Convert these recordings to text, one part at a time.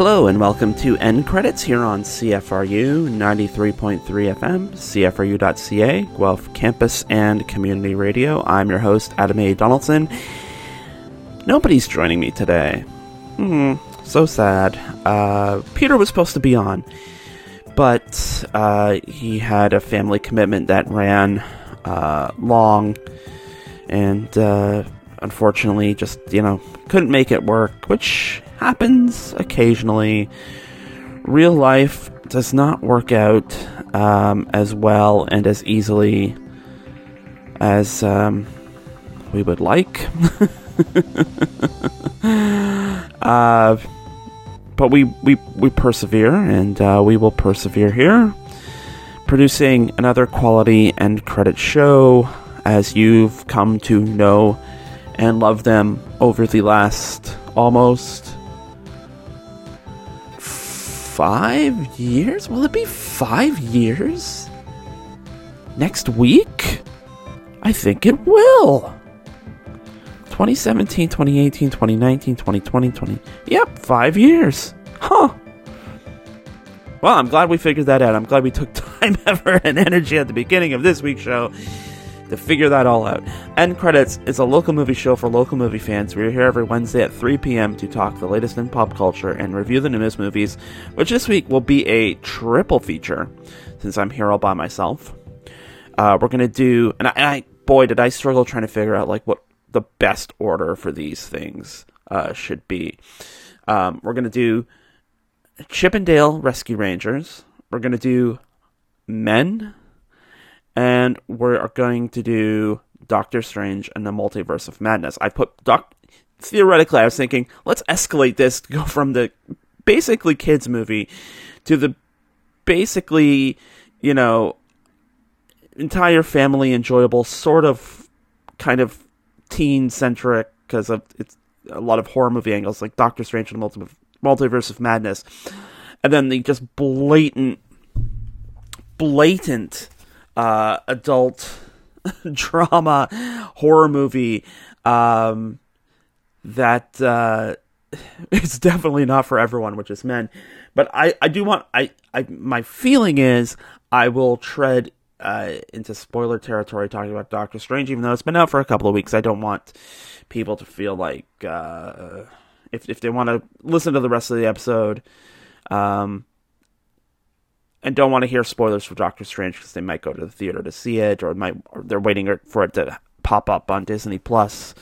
Hello and welcome to End Credits here on CFRU 93.3 FM, CFRU.ca, Guelph Campus and Community Radio. I'm your host, Adam A. Donaldson. Nobody's joining me today. Hmm, so sad. Uh, Peter was supposed to be on, but uh, he had a family commitment that ran uh, long and uh, unfortunately just, you know, couldn't make it work, which happens occasionally. Real life does not work out um, as well and as easily as um, we would like. uh, but we, we, we persevere, and uh, we will persevere here, producing another quality end credit show as you've come to know and love them over the last almost five years? Will it be five years? Next week? I think it will. 2017, 2018, 2019, 2020, 20. Yep, five years. Huh. Well, I'm glad we figured that out. I'm glad we took time, effort, and energy at the beginning of this week's show to figure that all out. End Credits is a local movie show for local movie fans. We're here every Wednesday at 3 p.m. to talk the latest in pop culture and review the newest movies, which this week will be a triple feature since I'm here all by myself. Uh, we're gonna do, and I, and I, boy, did I struggle trying to figure out like what the best order for these things uh, should be. Um, we're gonna do Chip 'n Dale Rescue Rangers. We're gonna do Men and we're going to do Doctor Strange and the Multiverse of Madness. I put Doc. Theoretically, I was thinking, let's escalate this go from the basically kids movie to the basically, you know, entire family enjoyable sort of kind of teen centric because of it's a lot of horror movie angles like Doctor Strange and the Multiverse of Madness, and then the just blatant, blatant uh, adult drama horror movie um, that uh, it's definitely not for everyone, which is men. But I, I do want I, I my feeling is I will tread uh, into spoiler territory talking about Doctor Strange, even though it's been out for a couple of weeks. I don't want people to feel like uh, if if they want to listen to the rest of the episode, um, and don't want to hear spoilers for Doctor Strange because they might go to the theater to see it, or might or they're waiting for it to pop up on Disney Plus.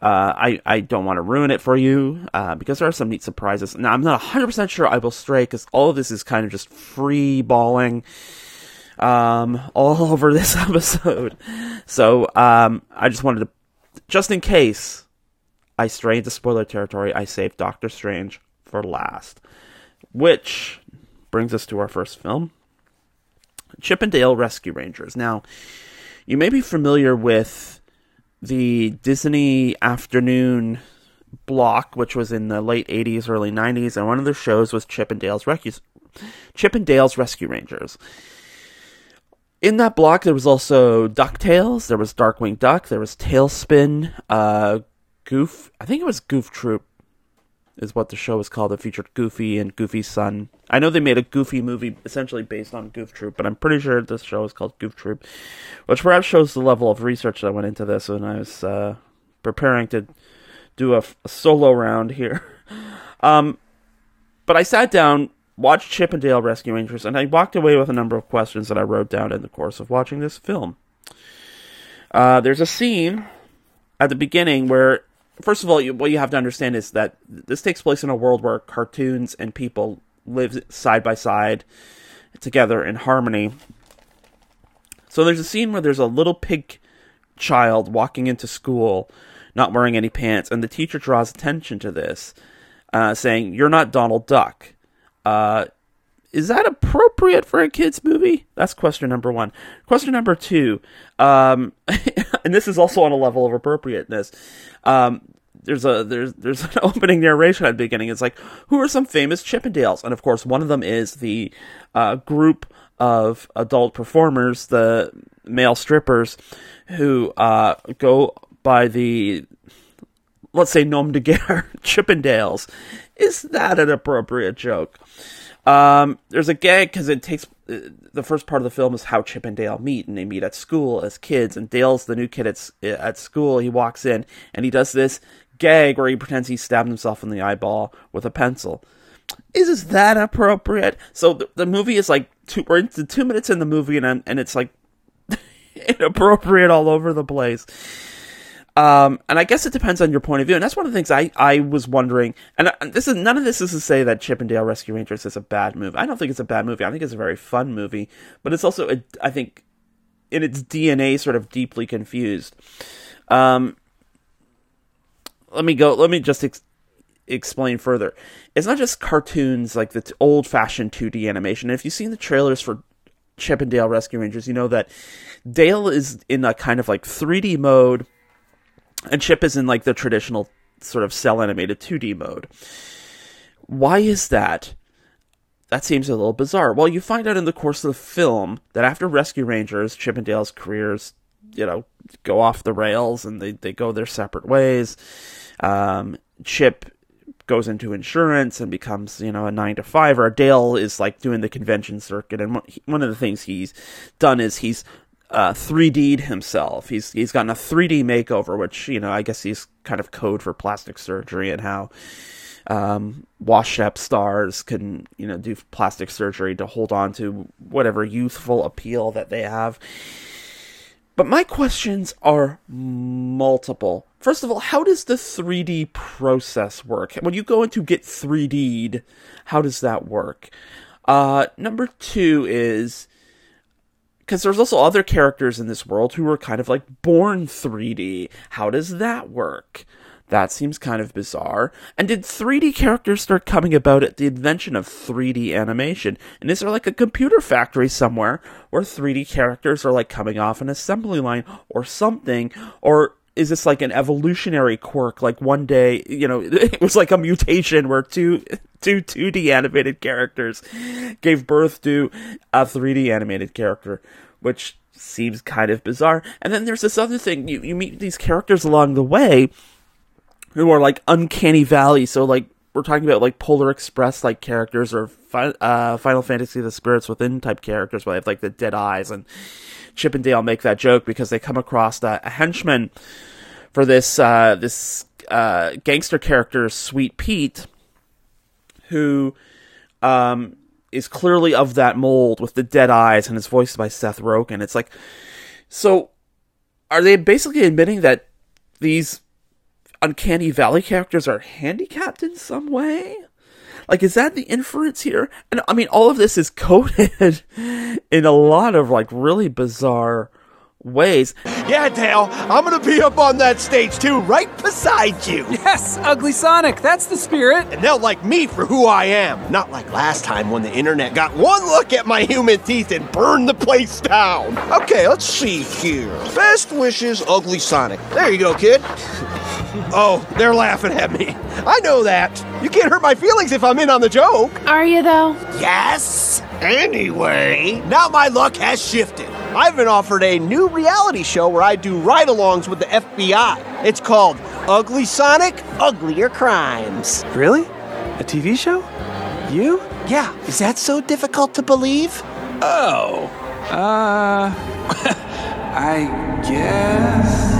Uh, I I don't want to ruin it for you uh, because there are some neat surprises. Now I'm not 100 percent sure I will stray because all of this is kind of just free balling um, all over this episode. So um, I just wanted to, just in case I stray into spoiler territory, I saved Doctor Strange for last, which brings us to our first film Chip 'n Dale Rescue Rangers. Now, you may be familiar with the Disney afternoon block, which was in the late 80s, early 90s, and one of the shows was Chip 'n Dale's Rescue, Chip 'n Dale's Rescue Rangers. In that block, there was also DuckTales, there was Darkwing Duck, there was TaleSpin, uh, Goof, I think it was Goof Troop, is what the show is called. It featured Goofy and Goofy's son. I know they made a Goofy movie essentially based on Goof Troop, but I'm pretty sure this show is called Goof Troop, which perhaps shows the level of research that went into this when I was uh, preparing to do a, a solo round here. Um, but I sat down, watched Chip 'n Dale Rescue Rangers, and I walked away with a number of questions that I wrote down in the course of watching this film. Uh, there's a scene at the beginning where first of all, you, what you have to understand is that this takes place in a world where cartoons and people live side by side together in harmony. So there's a scene where there's a little pig child walking into school not wearing any pants, and the teacher draws attention to this, uh, saying, You're not Donald Duck. Uh, is that appropriate for a kids movie? That's question number one. Question number two, um, and this is also on a level of appropriateness. Um, there's a there's there's an opening narration at the beginning. It's like, who are some famous Chippendales? And of course, one of them is the uh, group of adult performers, the male strippers, who uh, go by the let's say nom de guerre Chippendales Is that an appropriate joke? Um, there's a gag because it takes uh, the first part of the film is how Chip and Dale meet, and they meet at school as kids. And Dale's the new kid at at school. He walks in and he does this gag where he pretends he stabbed himself in the eyeball with a pencil. Is this that appropriate? So the, the movie is like two. We're into two minutes in the movie, and and it's like inappropriate all over the place. Um, and I guess it depends on your point of view, and that's one of the things I, I was wondering. And this is none of this is to say that Chip 'n Dale Rescue Rangers is a bad movie. I don't think it's a bad movie. I think it's a very fun movie, but it's also a, I think in its DNA sort of deeply confused. Um, let me go. Let me just ex- explain further. It's not just cartoons like the t- old fashioned 2D animation. And if you've seen the trailers for Chip 'n Dale Rescue Rangers, you know that Dale is in a kind of like 3D mode and Chip is in like the traditional sort of cell animated 2D mode. Why is that? That seems a little bizarre. Well, you find out in the course of the film that after Rescue Rangers, Chip and Dale's careers, you know, go off the rails and they, they go their separate ways. Um, Chip goes into insurance and becomes, you know, a nine to fiver. Dale is like doing the convention circuit, and one of the things he's done is he's uh, 3D'd himself. He's he's gotten a 3D makeover, which you know I guess he's kind of code for plastic surgery and how um, washed up stars can you know do plastic surgery to hold on to whatever youthful appeal that they have. But my questions are multiple. First of all, how does the 3D process work? When you go into get 3D'd, how does that work? Uh, number two is because there's also other characters in this world who are kind of like born 3D. How does that work? That seems kind of bizarre. And did 3D characters start coming about at the invention of 3D animation? And is there like a computer factory somewhere where 3D characters are like coming off an assembly line or something? Or is this like an evolutionary quirk? Like one day, you know, it was like a mutation where two two 2D animated characters gave birth to a 3D animated character, which seems kind of bizarre. And then there's this other thing: you you meet these characters along the way who are like uncanny valley. So like we're talking about like Polar Express like characters or fi- uh, Final Fantasy: The Spirits Within type characters, where they have like the dead eyes and Chip and Dale make that joke because they come across a, a henchman for this uh, this uh, gangster character, Sweet Pete, who um, is clearly of that mold with the dead eyes and is voiced by Seth Rogen. It's like, so are they basically admitting that these uncanny valley characters are handicapped in some way? Like, is that the inference here? And I mean, all of this is coded in a lot of like really bizarre ways. Yeah, Dale, I'm gonna be up on that stage too, right beside you. Yes, Ugly Sonic, that's the spirit. And they'll like me for who I am, not like last time when the internet got one look at my human teeth and burned the place down. Okay, let's see here. Best wishes, Ugly Sonic. There you go, kid. oh, they're laughing at me. I know that. You can't hurt my feelings if I'm in on the joke. Are you though? Yes. Anyway, now my luck has shifted. I've been offered a new reality show where I do ride alongs with the FBI. It's called Ugly Sonic Uglier Crimes. Really? A TV show? You? Yeah, is that so difficult to believe? Oh. Uh. I guess.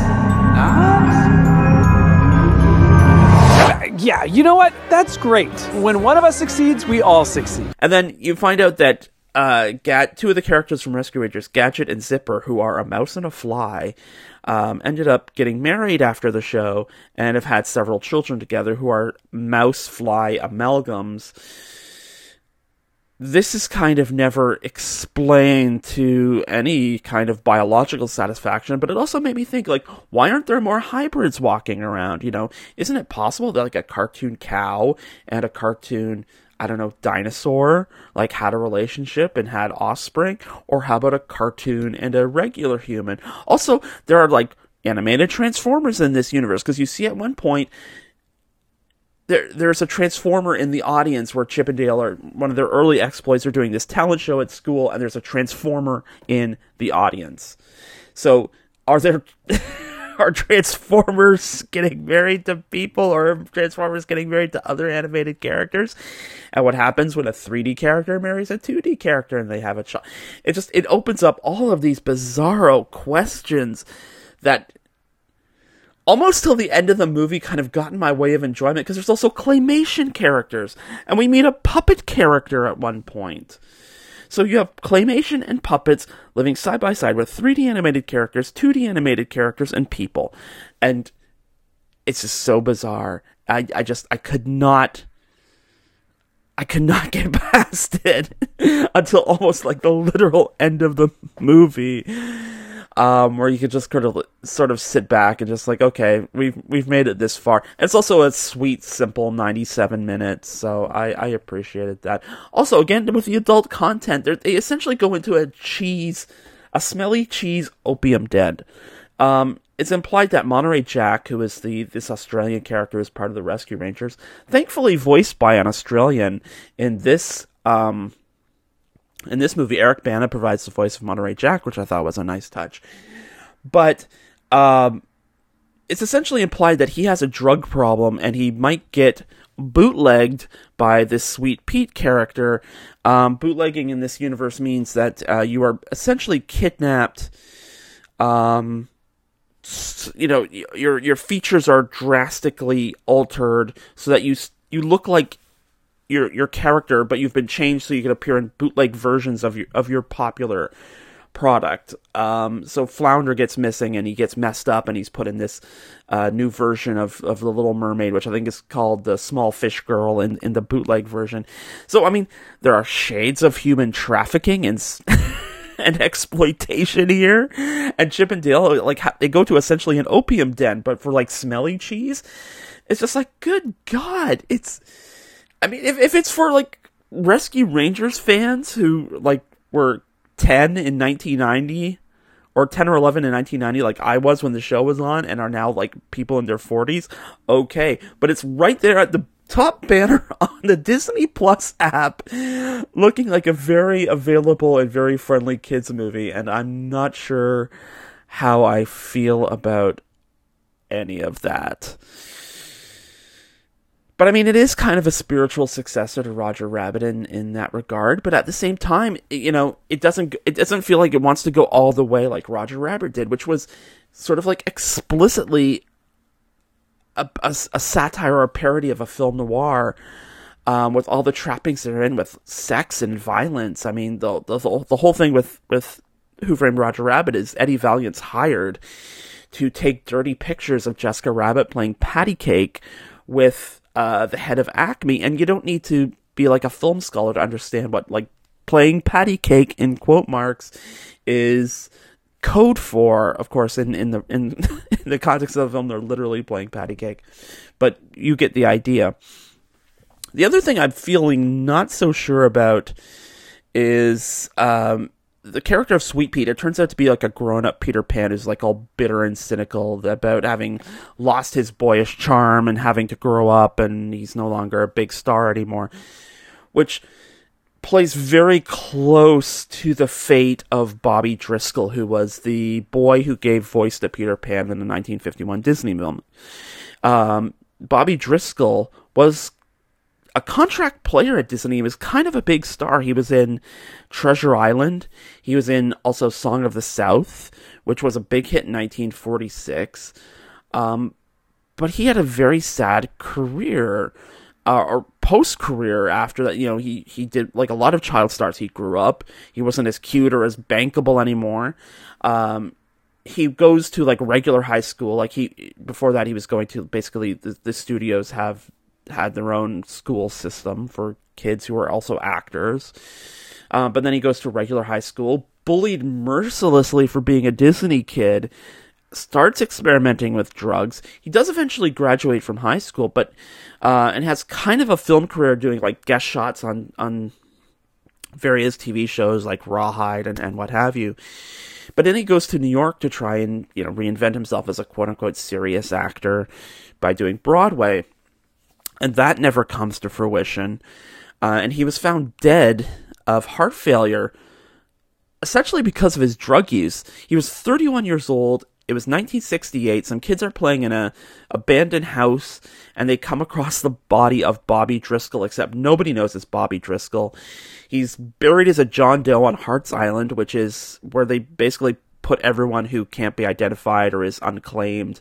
Yeah, you know what? That's great. When one of us succeeds, we all succeed. And then you find out that uh, Gat, two of the characters from Rescue Rangers, Gadget and Zipper, who are a mouse and a fly, um, ended up getting married after the show and have had several children together who are mouse fly amalgams. This is kind of never explained to any kind of biological satisfaction, but it also made me think, like, why aren't there more hybrids walking around? You know, isn't it possible that, like, a cartoon cow and a cartoon I don't know, dinosaur, like had a relationship and had offspring? Or how about a cartoon and a regular human? Also, there are like animated transformers in this universe because you see at one point there there's a transformer in the audience where Chip and Dale are one of their early exploits are doing this talent show at school and there's a transformer in the audience. So are there are Transformers getting married to people or Transformers getting married to other animated characters? And what happens when a 3D character marries a 2D character and they have a child? It just it opens up all of these bizarro questions that almost till the end of the movie kind of got in my way of enjoyment because there's also claymation characters and we meet a puppet character at one point. So you have claymation and puppets living side by side with 3D animated characters, 2D animated characters, and people. And it's just so bizarre. I, I just, I could not, I could not get past it until almost like the literal end of the movie um, where you could just sort of sort of sit back and just like, okay, we've we've made it this far. It's also a sweet, simple ninety-seven minutes, so I I appreciated that. Also, again with the adult content, they essentially go into a cheese, a smelly cheese opium den. Um, it's implied that Monterey Jack, who is the this Australian character, is part of the Rescue Rangers. Thankfully, voiced by an Australian in this um, in this movie, Eric Bana provides the voice of Monterey Jack, which I thought was a nice touch. But um, it's essentially implied that he has a drug problem and he might get bootlegged by this Sweet Pete character. Um, bootlegging in this universe means that uh, you are essentially kidnapped. Um, you know, your your features are drastically altered so that you you look like your your character, but you've been changed so you can appear in bootleg versions of your of your popular product. Um, so Flounder gets missing and he gets messed up and he's put in this uh, new version of, of the Little Mermaid, which I think is called the Small Fish Girl in, in the bootleg version. So I mean, there are shades of human trafficking and. and exploitation here, and Chip and Dale like they go to essentially an opium den, but for like smelly cheese. It's just like, good God, it's I mean, if if it's for like Rescue Rangers fans who like were ten in 1990 or 10 or 11 in 1990 like I was when the show was on and are now like people in their 40s, okay, but it's right there at the top banner on the Disney Plus app looking like a very available and very friendly kids movie and I'm not sure how I feel about any of that. But I mean, it is kind of a spiritual successor to Roger Rabbit in, in that regard. But at the same time, you know, it doesn't it doesn't feel like it wants to go all the way like Roger Rabbit did, which was sort of like explicitly a, a, a satire or a parody of a film noir. Um, with all the trappings that are in, with sex and violence. I mean, the the, the whole thing with with Who Framed Roger Rabbit is Eddie Valiant's hired to take dirty pictures of Jessica Rabbit playing patty cake with uh, the head of Acme, and you don't need to be like a film scholar to understand what like playing patty cake in quote marks is code for. Of course, in in the in, in the context of the film, they're literally playing patty cake, but you get the idea. The other thing I'm feeling not so sure about is um, the character of Sweet Pete, it turns out to be like a grown up Peter Pan who's like all bitter and cynical about having lost his boyish charm and having to grow up and he's no longer a big star anymore. Which plays very close to the fate of Bobby Driscoll, who was the boy who gave voice to Peter Pan in the 1951 Disney film. Um, Bobby Driscoll was a contract player at Disney. He was kind of a big star. He was in Treasure Island. He was in also Song of the South, which was a big hit in 1946. Um, but he had a very sad career. Uh, or post career after that, you know, he, he did like a lot of child stars. He grew up. He wasn't as cute or as bankable anymore. Um, he goes to like regular high school. Like he before that, he was going to basically the, the studios have had their own school system for kids who are also actors. Uh, but then he goes to regular high school, bullied mercilessly for being a Disney kid, starts experimenting with drugs. He does eventually graduate from high school, but uh, and has kind of a film career doing like guest shots on on various TV shows like Rawhide and, and what have you. But then he goes to New York to try and you know reinvent himself as a quote unquote serious actor by doing Broadway and that never comes to fruition. Uh, and he was found dead of heart failure, essentially because of his drug use. He was 31 years old, it was 1968. Some kids are playing in a abandoned house, and they come across the body of Bobby Driscoll. Except nobody knows it's Bobby Driscoll. He's buried as a John Doe on Hart's Island, which is where they basically put everyone who can't be identified or is unclaimed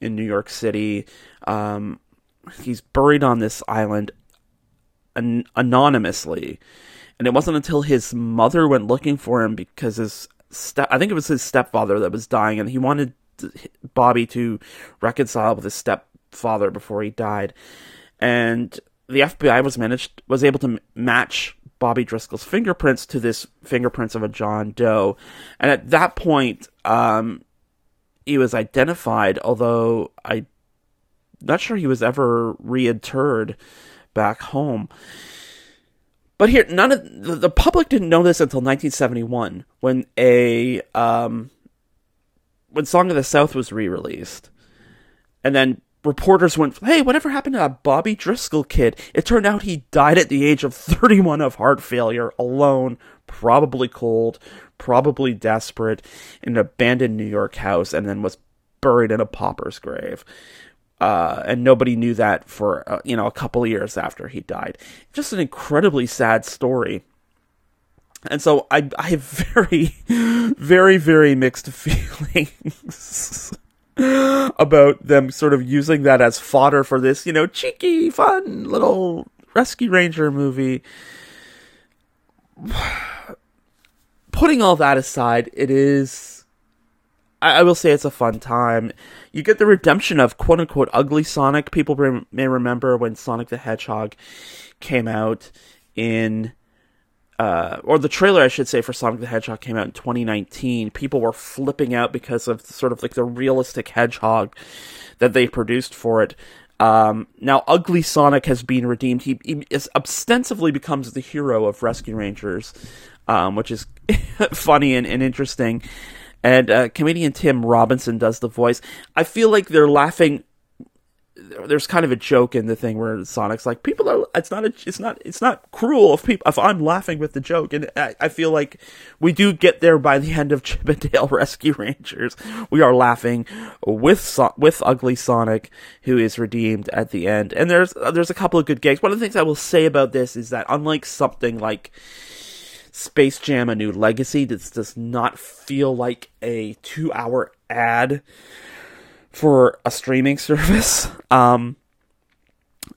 in New York City. Um, he's buried on this island an- anonymously. And it wasn't until his mother went looking for him because his step, I think it was his stepfather that was dying, and he wanted Bobby to reconcile with his stepfather before he died. And the FBI was managed was able to match Bobby Driscoll's fingerprints to this fingerprints of a John Doe, and at that point, um, he was identified. Although I'm not sure he was ever reinterred back home. But here, none of the, public didn't know this until 1971 when a um, when Song of the South was re-released, and then reporters went, "Hey, whatever happened to that Bobby Driscoll kid?" It turned out he died at the age of 31 of heart failure, alone, probably cold, probably desperate, in an abandoned New York house, and then was buried in a pauper's grave. Uh, and nobody knew that for uh, you know a couple years after he died. Just an incredibly sad story. And so I I have very very very mixed feelings about them sort of using that as fodder for this you know cheeky fun little rescue ranger movie. Putting all that aside, it is I, I will say it's a fun time you get the redemption of quote unquote ugly Sonic. People may remember when Sonic the Hedgehog came out in, uh, or the trailer, I should say, for Sonic the Hedgehog came out in 2019. People were flipping out because of sort of like the realistic hedgehog that they produced for it. Um, now, Ugly Sonic has been redeemed. He, he ostensibly becomes the hero of Rescue Rangers, um, which is funny and, and interesting and uh, comedian Tim Robinson does the voice. I feel like they're laughing. There's kind of a joke in the thing where Sonic's like, "People are. It's not. A, it's not. It's not cruel if people if I'm laughing with the joke." And I, I feel like we do get there by the end of Chip 'n Dale Rescue Rangers. We are laughing with so- with Ugly Sonic, who is redeemed at the end. And there's there's a couple of good gags. One of the things I will say about this is that unlike something like Space Jam A New Legacy. This does not feel like a two hour ad for a streaming service. Um,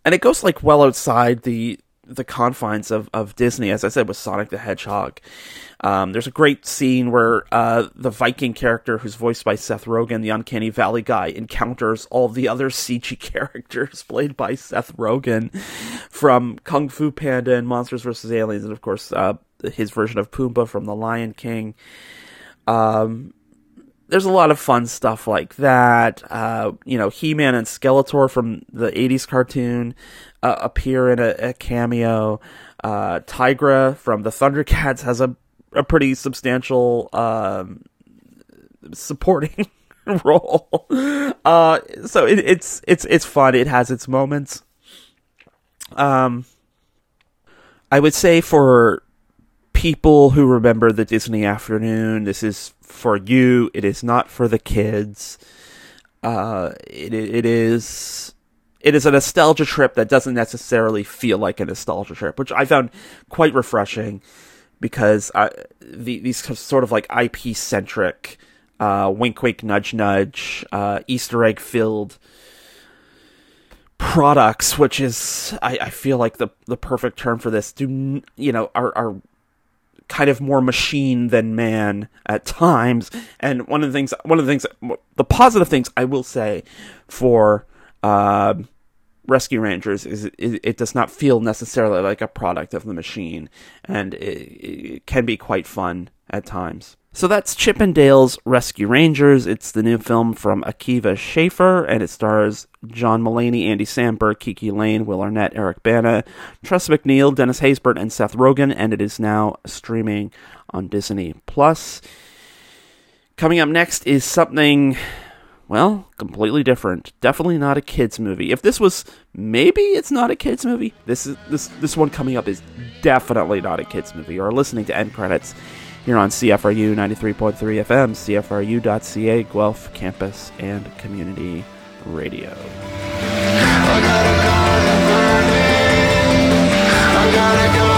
and it goes like well outside the the confines of, of Disney, as I said, with Sonic the Hedgehog. Um, there's a great scene where uh, the Viking character, who's voiced by Seth Rogen, the Uncanny Valley guy, encounters all the other CG characters played by Seth Rogen from Kung Fu Panda and Monsters vs. Aliens, and of course, uh, his version of Pumbaa from The Lion King. Um, there's a lot of fun stuff like that. Uh, you know, He Man and Skeletor from the 80s cartoon uh, appear in a, a cameo. Uh, Tygra from the Thundercats has a, a pretty substantial um, supporting role. Uh, so it, it's it's it's fun. It has its moments. Um, I would say for people who remember the Disney afternoon. This is for you. It is not for the kids. Uh, it it is it is a nostalgia trip that doesn't necessarily feel like a nostalgia trip, which I found quite refreshing because I, the, these sort of like IP centric, uh, wink wink nudge nudge, uh, Easter egg filled products, which is I, I feel like the the perfect term for this. Do you know are are kind of more machine than man at times. And one of the things, one of the things, the positive things I will say for uh, Rescue Rangers is it, it, does not feel necessarily like a product of the machine, and it, it can be quite fun at times. So that's Chip 'n Dale's Rescue Rangers. It's the new film from Akiva Schaffer, and it stars John Mulaney, Andy Samberg, KiKi Layne, Will Arnett, Eric Bana, Tress MacNeille, Dennis Haysbert, and Seth Rogen, and it is now streaming on Disney Plus. Coming up next is something, well, completely different. Definitely not a kids movie. If this was maybe it's not a kids movie, this is this this one coming up is definitely not a kids movie. Or listening to end credits here on CFRU 93.3 FM, CFRU.ca, Guelph Campus and Community Radio. Explain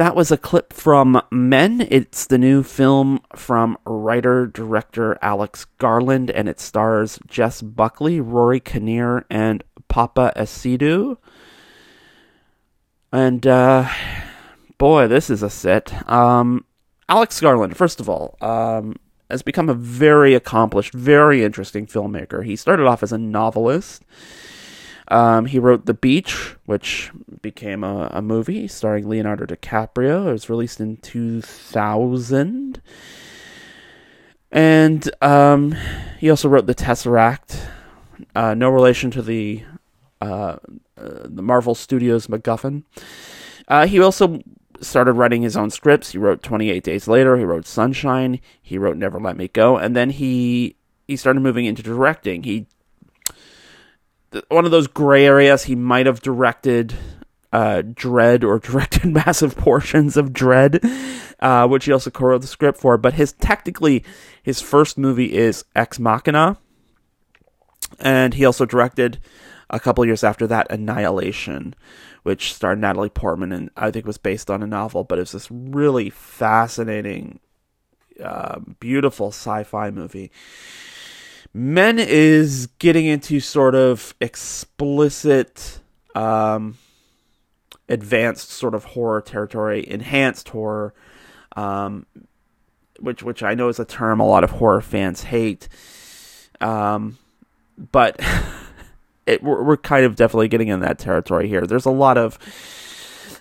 that was a clip from Men. It's the new film from writer director Alex Garland, and it stars Jess Buckley, Rory Kinnear, and Paapa Essiedu. And uh, boy, this is a sit. Um, Alex Garland, first of all, um, has become a very accomplished, very interesting filmmaker. He started off as a novelist. Um, he wrote The Beach, which became a, a movie starring Leonardo DiCaprio. It was released in 2000. And um, he also wrote The Tesseract. Uh, no relation to the uh, uh, the Marvel Studios MacGuffin. Uh, he also started writing his own scripts. He wrote 28 Days Later. He wrote Sunshine. He wrote Never Let Me Go. And then he he started moving into directing. He one of those gray areas. He might have directed uh, Dredd or directed massive portions of Dredd, uh, which he also co-wrote the script for. But his technically his first movie is Ex Machina, and he also directed a couple years after that Annihilation, which starred Natalie Portman and I think was based on a novel, but it's this really fascinating, uh, beautiful sci-fi movie. Men is getting into sort of explicit, um, advanced sort of horror territory, enhanced horror, um, which which I know is a term a lot of horror fans hate. Um, but it, we're, we're kind of definitely getting in that territory here. There's a lot of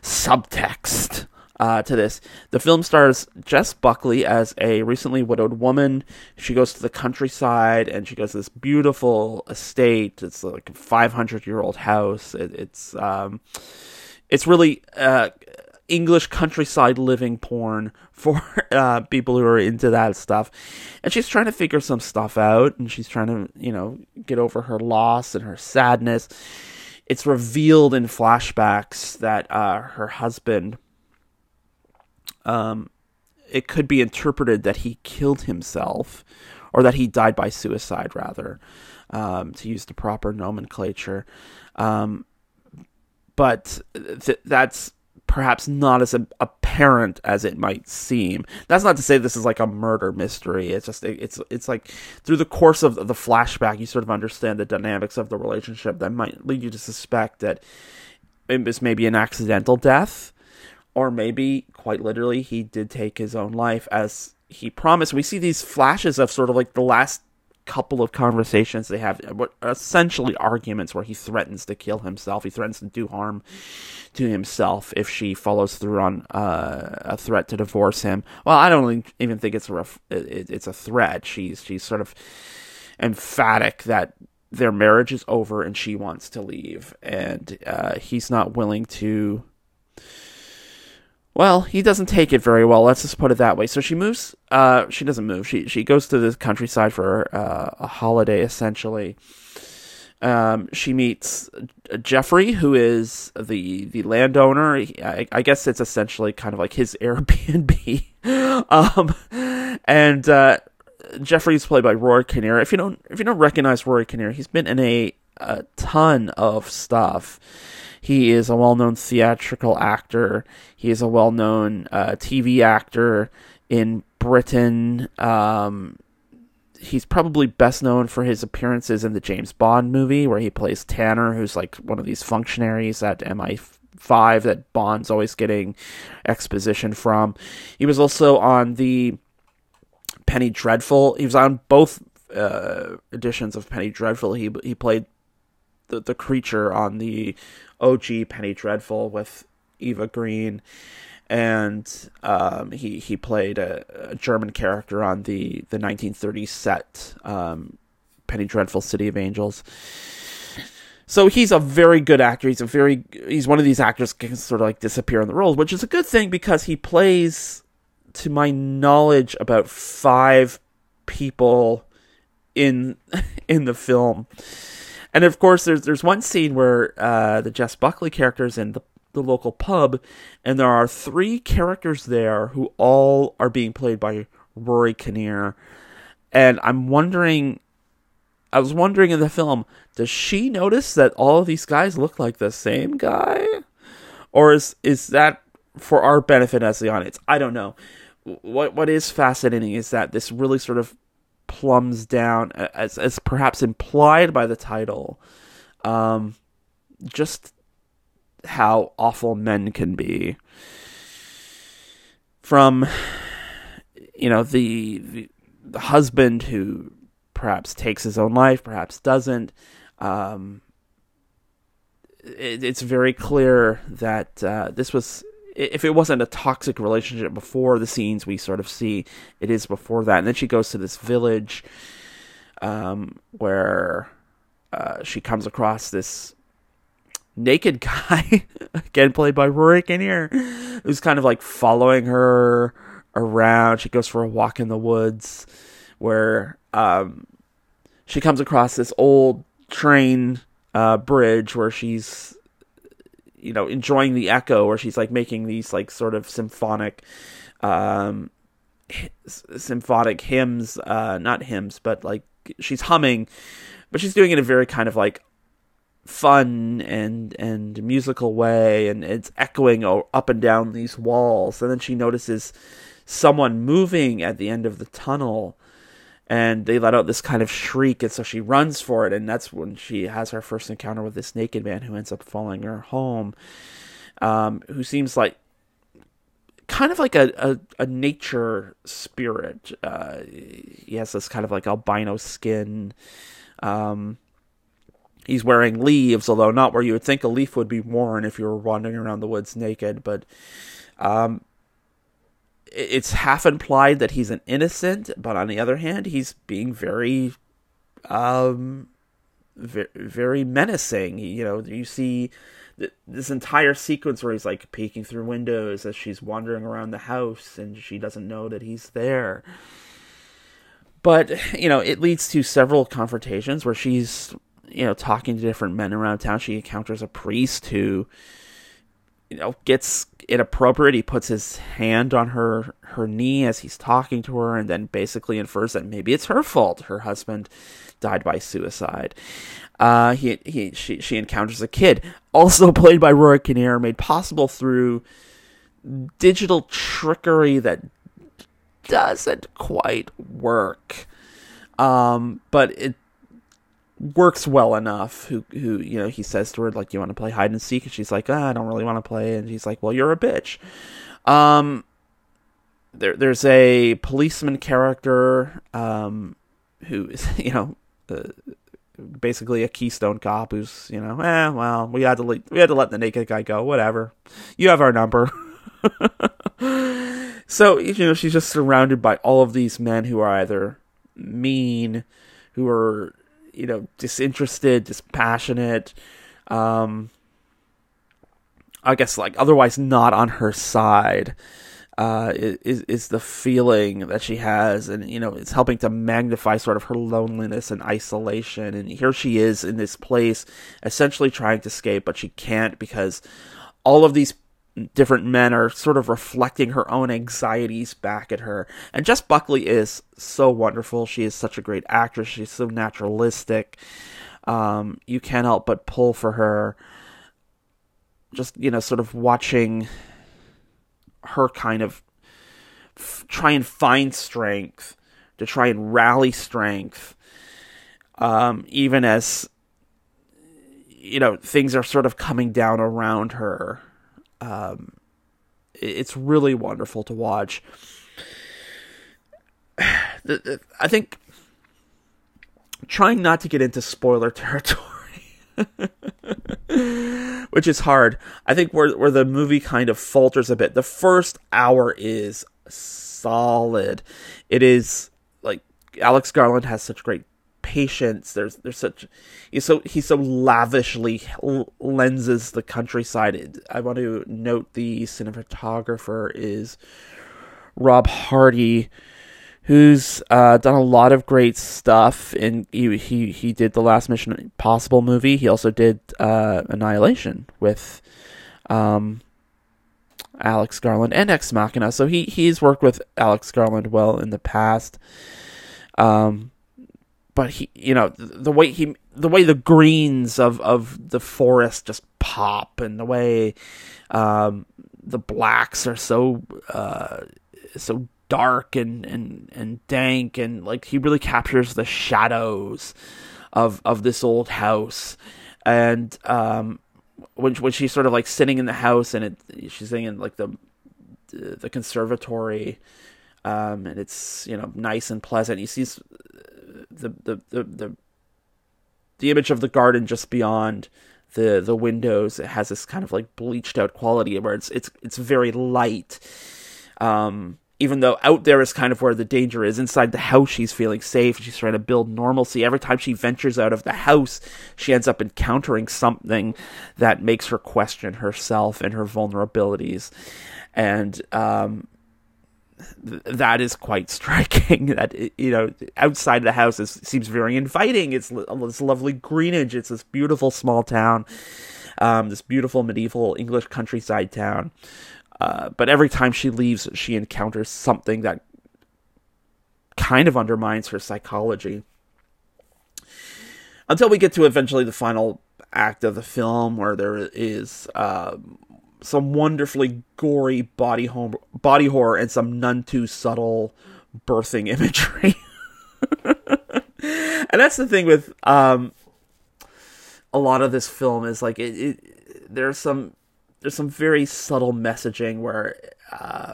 subtext uh, to this. The film stars Jess Buckley as a recently widowed woman. She goes to the countryside and she goes to this beautiful estate. It's like a 500 year old house. It, it's um, it's really uh, English countryside living porn for uh, people who are into that stuff. And she's trying to figure some stuff out and she's trying to, you know, get over her loss and her sadness. It's revealed in flashbacks that uh, her husband, um, it could be interpreted that he killed himself or that he died by suicide, rather, um, to use the proper nomenclature. Um, but th- that's perhaps not as apparent as it might seem. That's not to say this is like a murder mystery. It's just it's it's like through the course of the flashback, you sort of understand the dynamics of the relationship that might lead you to suspect that it was maybe an accidental death, or maybe quite literally he did take his own life as he promised. We see these flashes of sort of like the last couple of conversations they have essentially arguments where he threatens to kill himself. He threatens to do harm to himself if she follows through on uh, a threat to divorce him. Well i don't even think it's a ref- it's a threat. She's she's sort of emphatic that their marriage is over and she wants to leave. And uh, he's not willing to well, he doesn't take it very well. Let's just put it that way. So she moves. Uh, she doesn't move. She she goes to the countryside for uh, a holiday, essentially. Um, she meets Jeffrey, who is the the landowner. I, I guess it's essentially kind of like his Airbnb. um, and uh, Jeffrey's played by Rory Kinnear. If you don't if you don't recognize Rory Kinnear, he's been in a, a ton of stuff. He is a well known theatrical actor. He is a well known uh, TV actor in Britain. Um, he's probably best known for his appearances in the James Bond movie, where he plays Tanner, who's like one of these functionaries at MI5 that Bond's always getting exposition from. He was also on the Penny Dreadful. He was on both uh, editions of Penny Dreadful. He he played the the creature on the OG Penny Dreadful with Eva Green and um, he he played a, a, German character on the the 1930s set um, Penny Dreadful City of Angels. So he's a very good actor. He's a very he's one of these actors can sort of like disappear in the roles, which is a good thing because he plays, to my knowledge, about five people in in the film. And of course, there's there's one scene where uh, the Jess Buckley character is in the the local pub, and there are three characters there who all are being played by Rory Kinnear. And I'm wondering, I was wondering in the film, does she notice that all of these guys look like the same guy? Or is is that for our benefit as the audience? I don't know. What what is fascinating is that this really sort of plumbs down as as perhaps implied by the title. Um, just how awful men can be. From, you know, the, the, the husband who perhaps takes his own life, perhaps doesn't. Um, it, it's very clear that uh, this was, if it wasn't a toxic relationship before the scenes we sort of see, it is before that. And then she goes to this village um, where uh, she comes across this naked guy, again played by Rory Kinnear, who's kind of like following her around. She goes for a walk in the woods where um, she comes across this old train uh, bridge where she's you know enjoying the echo where she's like making these like sort of symphonic um symphonic hymns uh not hymns but like she's humming but she's doing it in a very kind of like fun and and musical way and it's echoing up and down these walls. And then she notices someone moving at the end of the tunnel and they let out this kind of shriek and so she runs for it and that's when she has her first encounter with this naked man who ends up following her home um, who seems like kind of like a, a, a nature spirit uh, he has this kind of like albino skin um, He's wearing leaves, although not where you would think a leaf would be worn if you were wandering around the woods naked. But um, it's half implied that he's an innocent, but on the other hand, he's being very, um, very, very menacing. You know, you see this entire sequence where he's like peeking through windows as she's wandering around the house and she doesn't know that he's there. But, you know, it leads to several confrontations where she's you know, talking to different men around town, she encounters a priest who, you know, gets inappropriate. He puts his hand on her her knee as he's talking to her, and then basically infers that maybe it's her fault. Her husband died by suicide. Uh, he he she she encounters a kid, also played by Rory Kinnear, made possible through digital trickery that doesn't quite work. Um, but it works well enough who who you know he says to her like you want to play hide and seek? And she's like ah, I don't really want to play. And he's like well you're a bitch. Um there there's a policeman character um who is you know uh, basically a keystone cop who's you know eh well we had to le- we had to let the naked guy go whatever. You have our number. So you know she's just surrounded by all of these men who are either mean who are you know disinterested, dispassionate. Um, I guess like otherwise not on her side. uh, is is the feeling that she has, and you know, it's helping to magnify sort of her loneliness and isolation. And here she is in this place, essentially trying to escape, but she can't because all of these different men are sort of reflecting her own anxieties back at her. And Jess Buckley is so wonderful. She is such a great actress. She's so naturalistic. Um, you can't help but pull for her. Just you know, sort of watching her kind of f- try and find strength, to try and rally strength, um, even as you know things are sort of coming down around her. Um, it's really wonderful to watch. I think trying not to get into spoiler territory. which is hard. I think where where the movie kind of falters a bit. The first hour is solid. It is like Alex Garland has such great patience. There's there's such he's so he so lavishly lenses the countryside. I want to note the cinematographer is Rob Hardy who's uh, done a lot of great stuff. And he, he he did the last Mission Impossible movie. He also did uh, Annihilation with um, Alex Garland and Ex Machina. So he he's worked with Alex Garland well in the past. Um, but he, you know, the way he, the way the greens of of the forest just pop, and the way um, the blacks are so uh, so dark and, and, and dank and like he really captures the shadows of of this old house. And um when when she's sort of like sitting in the house and it she's sitting in like the the conservatory um and it's you know nice and pleasant you see the the the the, the image of the garden just beyond the the windows it has this kind of like bleached out quality where it's it's it's very light um even though out there is kind of where the danger is. Inside the house, she's feeling safe. She's trying to build normalcy. Every time she ventures out of the house, she ends up encountering something that makes her question herself and her vulnerabilities. And, um, th- that is quite striking. that you know, outside the house is, seems very inviting. It's this lovely greenage. It's this beautiful small town, um, this beautiful medieval English countryside town. Uh, but every time she leaves, she encounters something that kind of undermines her psychology. Until we get to eventually the final act of the film, where there is uh, some wonderfully gory body home, body horror and some none too subtle birthing imagery. and that's the thing with um, a lot of this film is like it, it there's some there's some very subtle messaging where uh,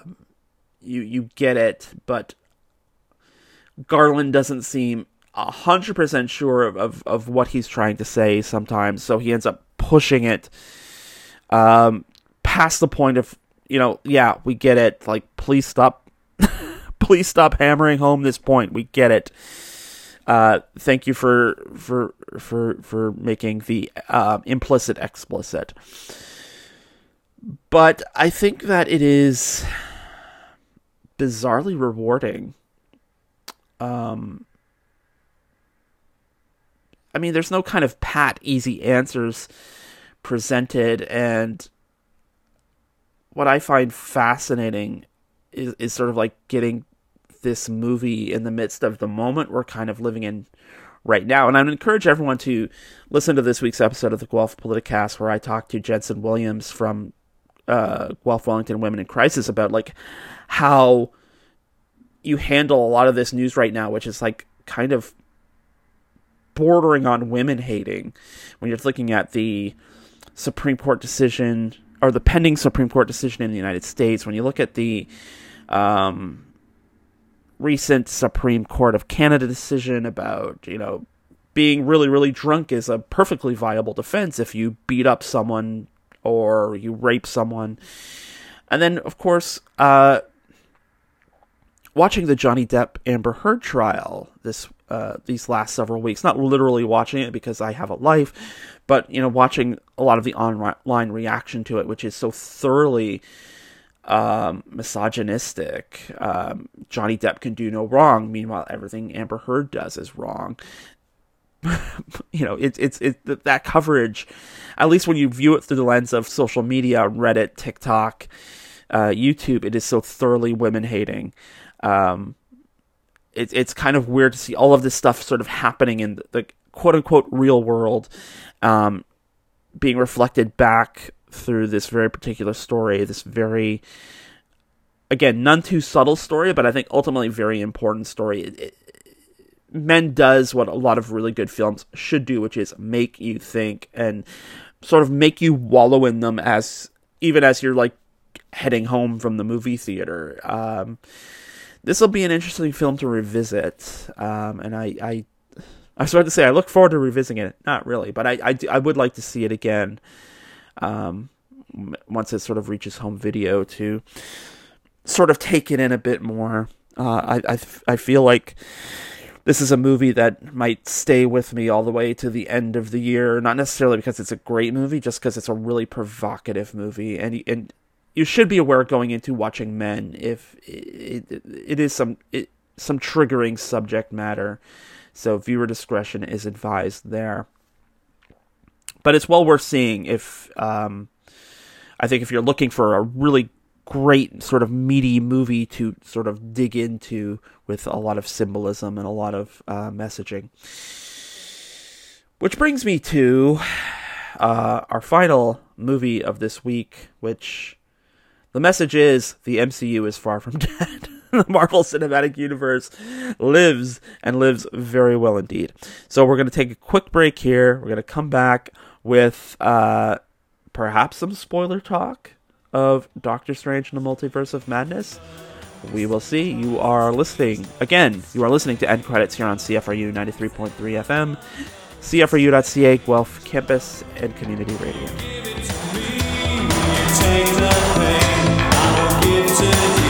you you get it, but Garland doesn't seem hundred percent sure of, of, of what he's trying to say sometimes, so he ends up pushing it um, past the point of you know, yeah, we get it. Like, please stop, please stop hammering home this point. We get it. Uh, thank you for for for for making the uh, implicit explicit but I think that it is bizarrely rewarding. Um, I mean, there's no kind of pat, easy answers presented, and what I find fascinating is, is sort of like getting this movie in the midst of the moment we're kind of living in right now. And I would encourage everyone to listen to this week's episode of the Guelph Politicast, where I talked to Jensen Williams from uh, Guelph Wellington Women in Crisis about like how you handle a lot of this news right now, which is like kind of bordering on women hating when you're looking at the Supreme Court decision or the pending Supreme Court decision in the United States. When you look at the um, recent Supreme Court of Canada decision about you know being really really drunk is a perfectly viable defense if you beat up someone or you rape someone. And then, of course, uh, watching the Johnny Depp Amber Heard trial this uh, these last several weeks. Not literally watching it because I have a life, but you know, watching a lot of the online reaction to it, which is so thoroughly um, misogynistic. Um, Johnny Depp can do no wrong. Meanwhile, everything Amber Heard does is wrong. you know, it's it's it, that coverage. At least when you view it through the lens of social media, Reddit, TikTok, uh, YouTube, it is so thoroughly women hating. Um, it, it's kind of weird to see all of this stuff sort of happening in the, the quote unquote real world, um, being reflected back through this very particular story, this very, again, none too subtle story, but I think ultimately very important story. It, it, Men does what a lot of really good films should do, which is make you think and sort of make you wallow in them as even as you're like heading home from the movie theater. Um, this will be an interesting film to revisit, um, and I, I, I started to say I look forward to revisiting it. Not really, but I, I, I would like to see it again. Um, once it sort of reaches home video to sort of take it in a bit more. Uh, I, I, I feel like this is a movie that might stay with me all the way to the end of the year. Not necessarily because it's a great movie, just because it's a really provocative movie, and and you should be aware going into watching Men if it, it, it is some it, some triggering subject matter. So viewer discretion is advised there. But it's well worth seeing if um, I think if you're looking for a really great sort of meaty movie to sort of dig into with a lot of symbolism and a lot of uh, messaging. Which brings me to uh, our final movie of this week, which the message is the MCU is far from dead. the Marvel Cinematic Universe lives and lives very well indeed. So we're going to take a quick break here. We're going to come back with uh, perhaps some spoiler talk of Doctor Strange and the Multiverse of Madness. We will see. You are listening again. You are listening to End Credits here on CFRU 93.3 FM, CFRU.ca, Guelph Campus and Community Radio. Every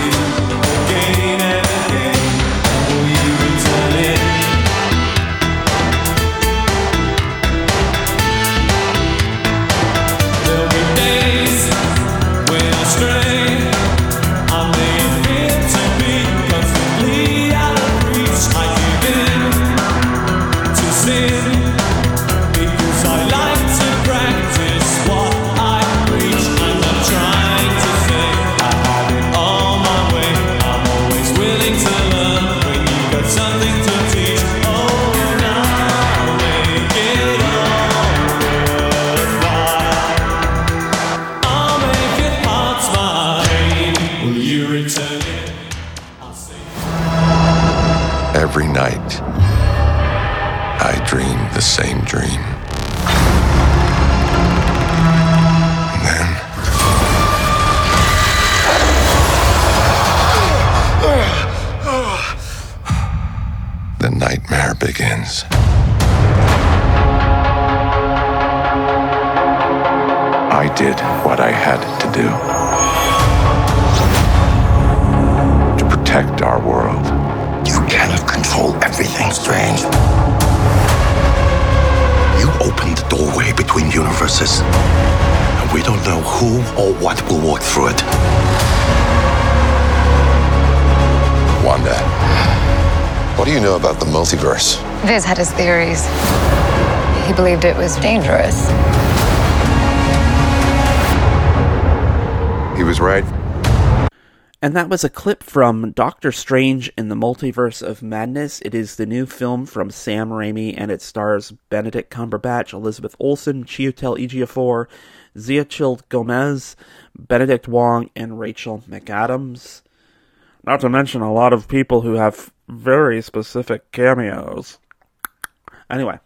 you know about the multiverse? Viz had his theories. He believed it was dangerous. He was right. And that was a clip from Doctor Strange in the Multiverse of Madness. It is the new film from Sam Raimi, and it stars Benedict Cumberbatch, Elizabeth Olsen, Chiwetel Ejiofor, Xochitl Gomez, Benedict Wong, and Rachel McAdams. Not to mention a lot of people who have very specific cameos. Anyway,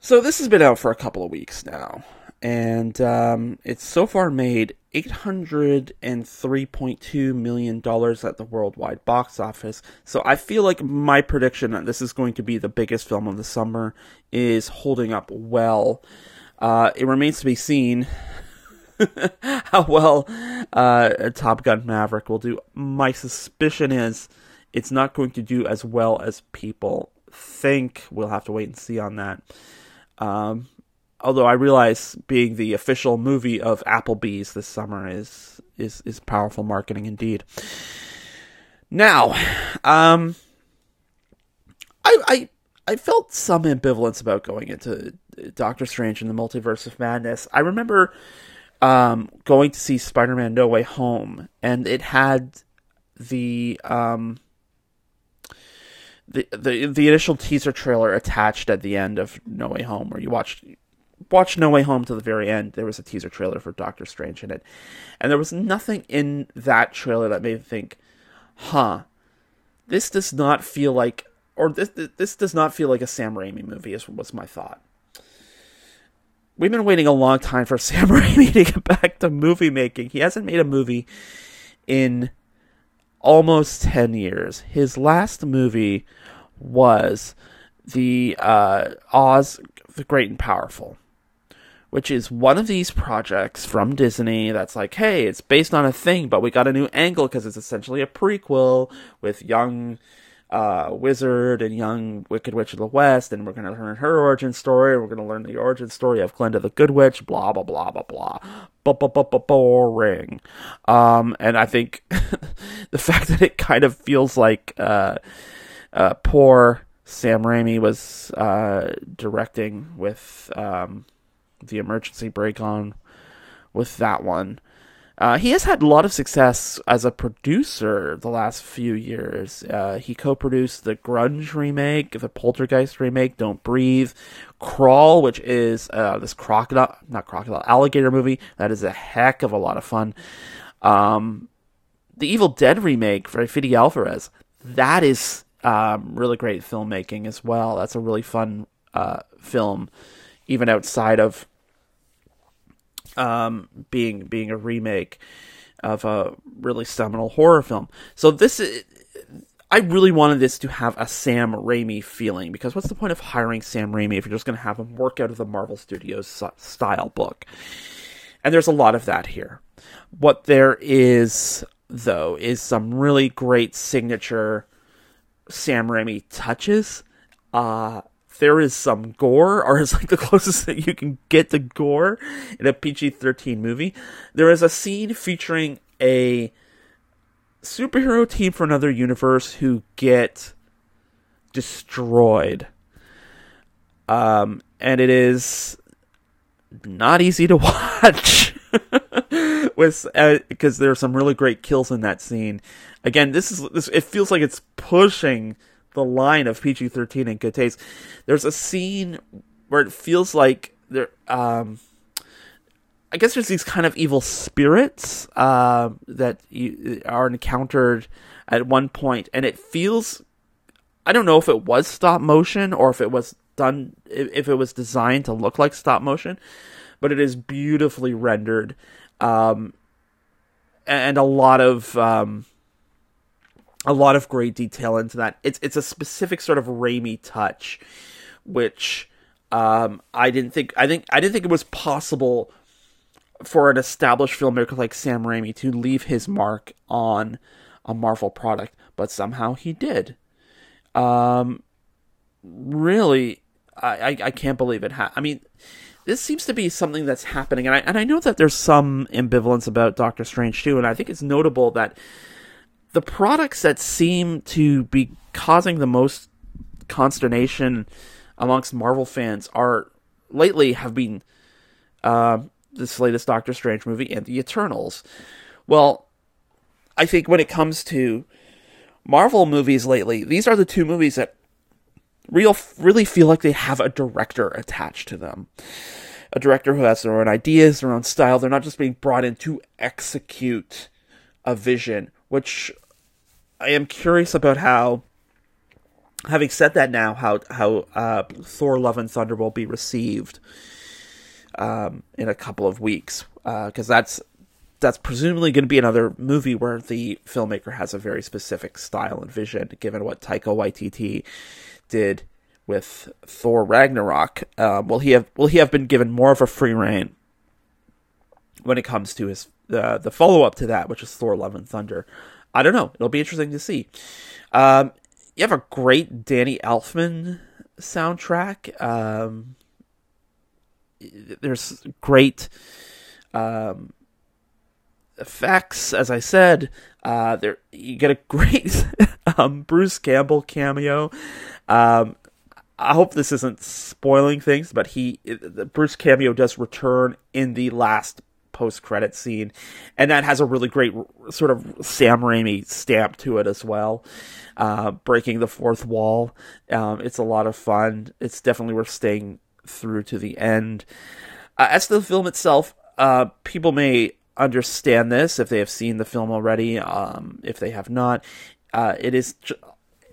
so this has been out for a couple of weeks now, and um, it's so far made $803.2 million at the worldwide box office. So I feel like my prediction that this is going to be the biggest film of the summer is holding up well. Uh, it remains to be seen how well uh, Top Gun Maverick will do. My suspicion is it's not going to do as well as people think. We'll have to wait and see on that. Um, although I realize being the official movie of Applebee's this summer is is is powerful marketing indeed. Now, um, I I I felt some ambivalence about going into Doctor Strange and the Multiverse of Madness. I remember um, going to see Spider-Man: No Way Home, and it had the um, the the the initial teaser trailer attached at the end of No Way Home, where you watched watch No Way Home to the very end. There was a teaser trailer for Doctor Strange in it, and there was nothing in that trailer that made me think, "Huh, this does not feel like." Or this this does not feel like a Sam Raimi movie. Is was my thought. We've been waiting a long time for Sam Raimi to get back to movie making. He hasn't made a movie in almost 10 years. His last movie was the uh, Oz the Great and Powerful, which is one of these projects from Disney that's like, hey, it's based on a thing, but we got a new angle because it's essentially a prequel with young uh, wizard and young Wicked Witch of the West, and we're going to learn her origin story. We're going to learn the origin story of Glinda the Good Witch. Blah blah blah blah blah. Boring. Um, and I think the fact that it kind of feels like uh, uh, poor Sam Raimi was uh, directing with um, the emergency brake on with that one. Uh, he has had a lot of success as a producer the last few years. Uh, he co-produced the Grudge remake, the Poltergeist remake, Don't Breathe, Crawl, which is uh, this crocodile, not crocodile, alligator movie that is a heck of a lot of fun. Um, the Evil Dead remake for Fede Alvarez, that is um, really great filmmaking as well. That's a really fun uh, film, even outside of um, being being a remake of a really seminal horror film. So this is, I really wanted this to have a Sam Raimi feeling because what's the point of hiring Sam Raimi if you're just going to have him work out of the Marvel Studios style book? And there's a lot of that here. What there is though is some really great signature Sam Raimi touches. Uh, there is some gore, or is like the closest that you can get to gore in a PG 13 movie. There is a scene featuring a superhero team from another universe who get destroyed. Um, and it is not easy to watch. With because uh, there are some really great kills in that scene. Again, this is this. It feels like it's pushing the line of PG thirteen and good taste. There's a scene where it feels like there. Um, I guess there's these kind of evil spirits uh, that you, are encountered at one point, and it feels. I don't know if it was stop motion or if it was done, if it was designed to look like stop motion, but it is beautifully rendered, um, and a lot of um, a lot of great detail into that. It's it's a specific sort of Raimi touch, which um, I didn't think I think I didn't think it was possible for an established filmmaker like Sam Raimi to leave his mark on a Marvel product, but somehow he did. Um, really, I, I, I can't believe it. Ha- I mean, this seems to be something that's happening, and I and I know that there's some ambivalence about Doctor Strange too, and I think it's notable that the products that seem to be causing the most consternation amongst Marvel fans are lately have been uh, this latest Doctor Strange movie and the Eternals. Well, I think when it comes to Marvel movies lately, these are the two movies that real really feel like they have a director attached to them. A director who has their own ideas, their own style. They're not just being brought in to execute a vision which I am curious about how. Having said that, now how how uh, Thor: Love and Thunder will be received um, in a couple of weeks, because uh, that's that's presumably going to be another movie where the filmmaker has a very specific style and vision, given what Taika Waititi did with Thor Ragnarok. Um, will he have will he have been given more of a free reign when it comes to his uh, the follow up to that, which is Thor: Love and Thunder. I don't know. It'll be interesting to see. Um, you have a great Danny Elfman soundtrack. Um, there's great um, effects, as I said. Uh, there you get a great um, Bruce Campbell cameo. Um, I hope this isn't spoiling things, but he Bruce cameo does return in the last post credit scene, and that has a really great sort of Sam Raimi stamp to it as well. Uh, breaking the fourth wall, um, it's a lot of fun. It's definitely worth staying through to the end. Uh, as to the film itself, uh, people may understand this if they have seen the film already. Um, if they have not, uh, it is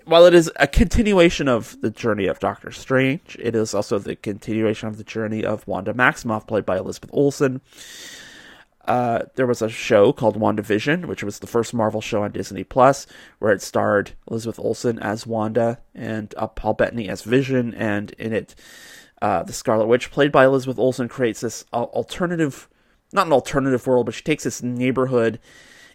while it is a continuation of the journey of Doctor Strange, it is also the continuation of the journey of Wanda Maximoff, played by Elizabeth Olsen. Uh, there was a show called WandaVision, which was the first Marvel show on Disney Plus, where it starred Elizabeth Olsen as Wanda and uh, Paul Bettany as Vision, and in it, uh, the Scarlet Witch, played by Elizabeth Olsen, creates this alternative, not an alternative world, but she takes this neighborhood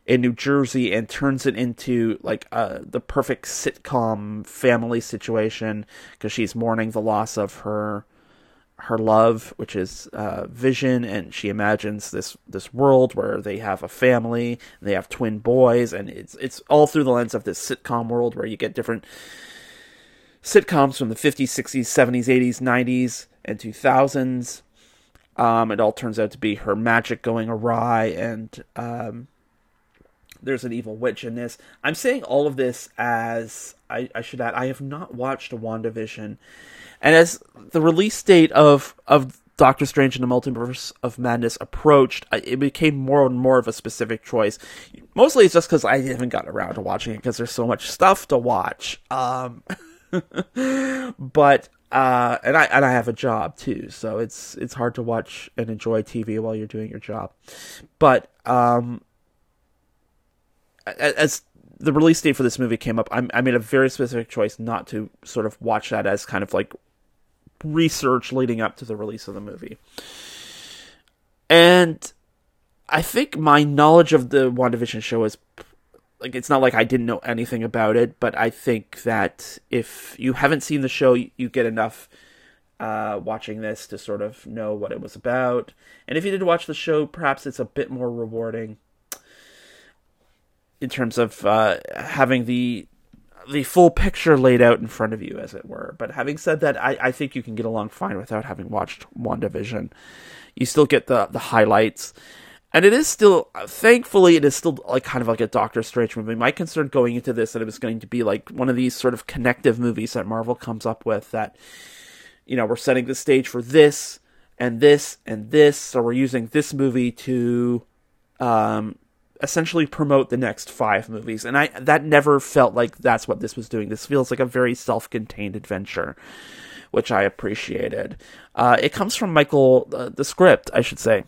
in New Jersey and turns it into like uh, the perfect sitcom family situation because she's mourning the loss of her her love, which is uh, Vision, and she imagines this this world where they have a family, they have twin boys, and it's it's all through the lens of this sitcom world where you get different sitcoms from the 50s, 60s, 70s, 80s, 90s, and 2000s. Um, it all turns out to be her magic going awry, and um, there's an evil witch in this. I'm saying all of this as I, I should add, I have not watched a WandaVision, and as the release date of of Doctor Strange and the Multiverse of Madness approached, it became more and more of a specific choice. Mostly it's just because I haven't gotten around to watching it because there's so much stuff to watch. Um, but uh, and I and I have a job too, so it's it's hard to watch and enjoy TV while you're doing your job. But um, as the release date for this movie came up, I, I made a very specific choice not to sort of watch that as kind of like research leading up to the release of the movie. And I think my knowledge of the WandaVision show is like it's not like I didn't know anything about it, but I think that if you haven't seen the show, you get enough uh, watching this to sort of know what it was about. And if you did watch the show, perhaps it's a bit more rewarding in terms of uh, having the the full picture laid out in front of you, as it were. But having said that, I, I think you can get along fine without having watched WandaVision. You still get the the highlights, and it is still, thankfully, it is still like kind of like a Doctor Strange movie. My concern going into this that it was going to be like one of these sort of connective movies that Marvel comes up with that, you know, we're setting the stage for this and this and this, so we're using this movie to um, essentially promote the next five movies. And i that never felt like that's what this was doing. This feels like a very self-contained adventure which i appreciated. Uh, it comes from michael uh, the script i should say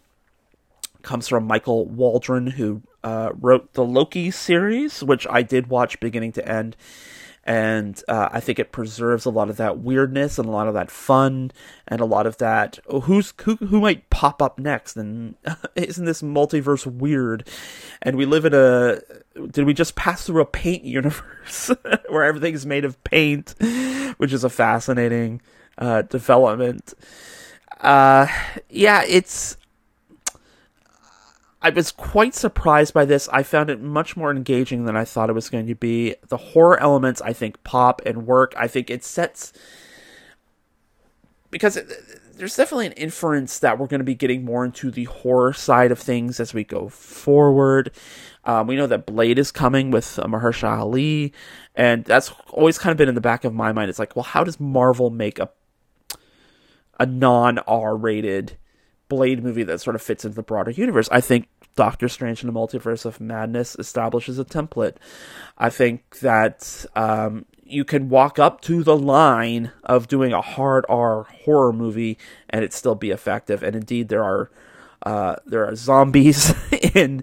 comes from michael waldron who uh, wrote the loki series which i did watch beginning to end and uh, I think it preserves a lot of that weirdness and a lot of that fun and a lot of that oh, who's who who might pop up next and isn't this multiverse weird? And we live in a did we just pass through a paint universe where everything is made of paint, which is a fascinating uh, development. Uh, yeah, it's I was quite surprised by this. I found it much more engaging than I thought it was going to be. The horror elements, I think, pop and work. I think it sets because it, there's definitely an inference that we're going to be getting more into the horror side of things as we go forward. Um, we know that Blade is coming with uh, Mahershala Ali, and that's always kind of been in the back of my mind. It's like, well, how does Marvel make a a non R rated Blade movie that sort of fits into the broader universe? I think Doctor Strange in the Multiverse of Madness establishes a template. I think that um, you can walk up to the line of doing a hard R horror movie and it still be effective. And indeed, there are uh, there are zombies in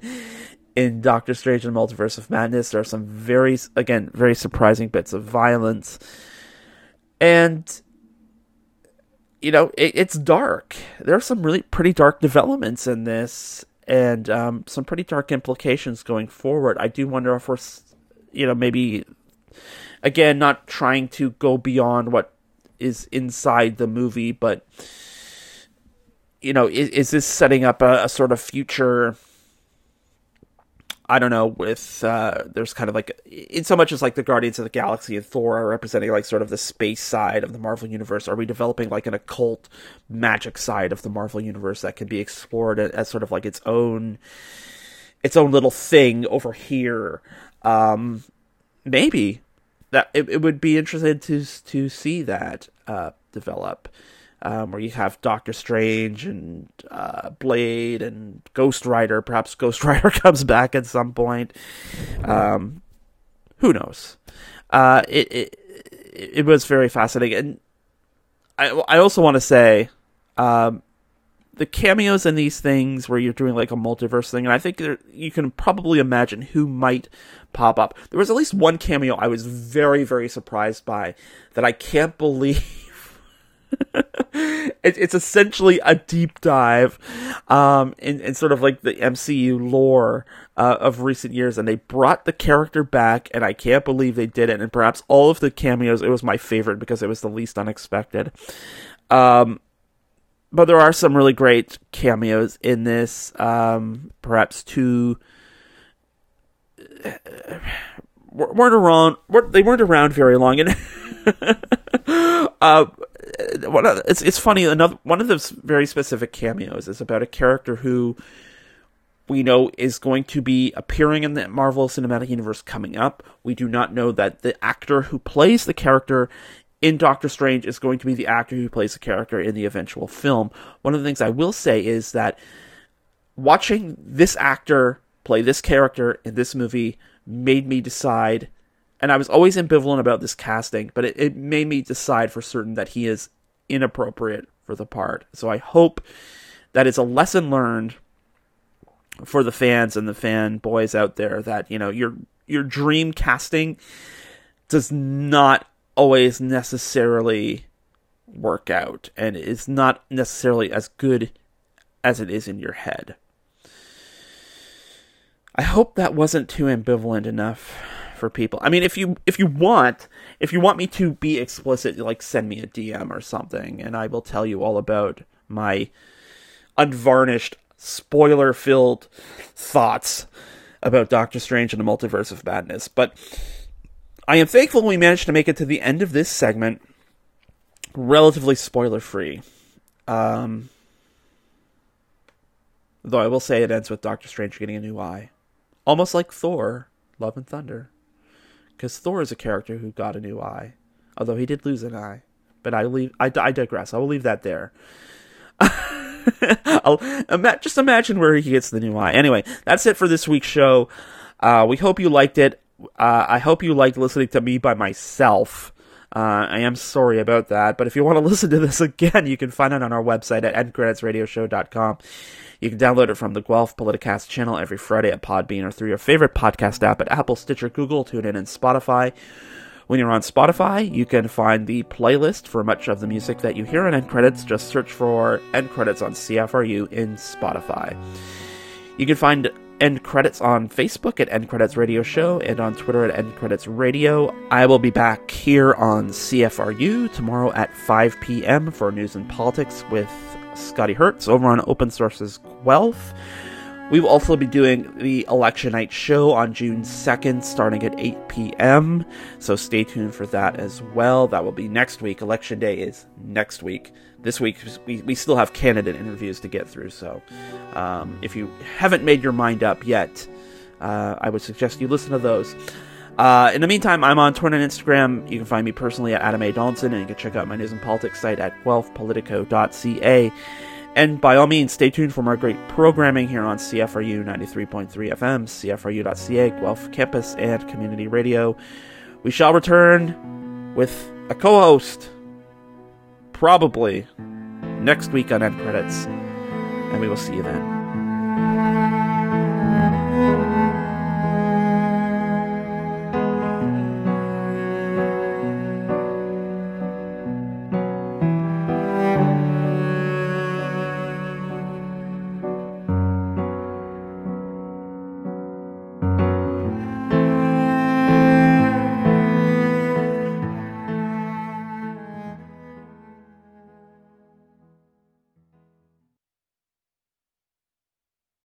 in Doctor Strange and the Multiverse of Madness. There are some very again very surprising bits of violence, and you know it, it's dark. There are some really pretty dark developments in this, and um, some pretty dark implications going forward. I do wonder if we're, you know, maybe again not trying to go beyond what is inside the movie, but you know, is, is this setting up a, a sort of future? I don't know. With uh, there's kind of like in so much as like the Guardians of the Galaxy and Thor are representing like sort of the space side of the Marvel universe. Are we developing like an occult magic side of the Marvel universe that can be explored as sort of like its own its own little thing over here? Um, maybe that it, it would be interesting to to see that uh, develop um, where you have Doctor Strange and uh, Blade and Ghost Rider. Perhaps Ghost Rider comes back at some point. Um, who knows? Uh, it, it it was very fascinating, and I I also want to say. Um, the cameos in these things where you're doing like a multiverse thing, and I think there, you can probably imagine who might pop up. There was at least one cameo I was very, very surprised by that I can't believe it, it's essentially a deep dive um, in, in sort of like the MCU lore uh, of recent years, and they brought the character back, and I can't believe they did it. And perhaps all of the cameos, it was my favorite because it was the least unexpected. Um, but there are some really great cameos in this. Um, perhaps two weren't around. They weren't around very long, and uh, it's it's funny. Another one of those very specific cameos is about a character who we know is going to be appearing in the Marvel Cinematic Universe coming up. We do not know that the actor who plays the character in Doctor Strange is going to be the actor who plays the character in the eventual film. One of the things I will say is that watching this actor play this character in this movie made me decide and I was always ambivalent about this casting, but it, it made me decide for certain that he is inappropriate for the part. So I hope that it's a lesson learned for the fans and the fanboys out there that you know your your dream casting does not always necessarily work out and is not necessarily as good as it is in your head. I hope that wasn't too ambivalent enough for people. I mean, if you if you want if you want me to be explicit, like send me a DM or something, and I will tell you all about my unvarnished, spoiler filled thoughts about Doctor Strange and the Multiverse of Madness. But I am thankful we managed to make it to the end of this segment relatively spoiler free. Um, though I will say it ends with Doctor Strange getting a new eye. Almost like Thor, Love and Thunder because Thor is a character who got a new eye, although he did lose an eye. But I leave. I, I digress. I will leave that there. Just imagine where he gets the new eye. Anyway, that's it for this week's show. Uh, we hope you liked it. Uh, I hope you liked listening to me by myself. Uh, I am sorry about that, but if you want to listen to this again, you can find it on our website at endcreditsradioshow.com. You can download it from the Guelph Politicast channel every Friday at Podbean or through your favorite podcast app at Apple, Stitcher, Google, TuneIn, and Spotify. When you're on Spotify, you can find the playlist for much of the music that you hear in End Credits. Just search for End Credits on CFRU in Spotify. You can find End Credits on Facebook at End Credits Radio Show and on Twitter at End Credits Radio. I will be back here on CFRU tomorrow at 5 p.m. for news and politics with Scotty Hertz over on Open Sources Guelph. We will also be doing the election night show on June 2nd, starting at 8 p.m. So stay tuned for that as well. That will be next week. Election day is next week. This week, we, we still have candidate interviews to get through. So um, if you haven't made your mind up yet, uh, I would suggest you listen to those. Uh, in the meantime, I'm on Twitter and Instagram. You can find me personally at Adam A. Donaldson, and you can check out my news and politics site at guelphpolitico.ca. And by all means, stay tuned for more great programming here on CFRU 93.3 FM, CFRU.ca, Guelph Campus, and Community Radio. We shall return with a co host, probably next week on End Credits, and we will see you then.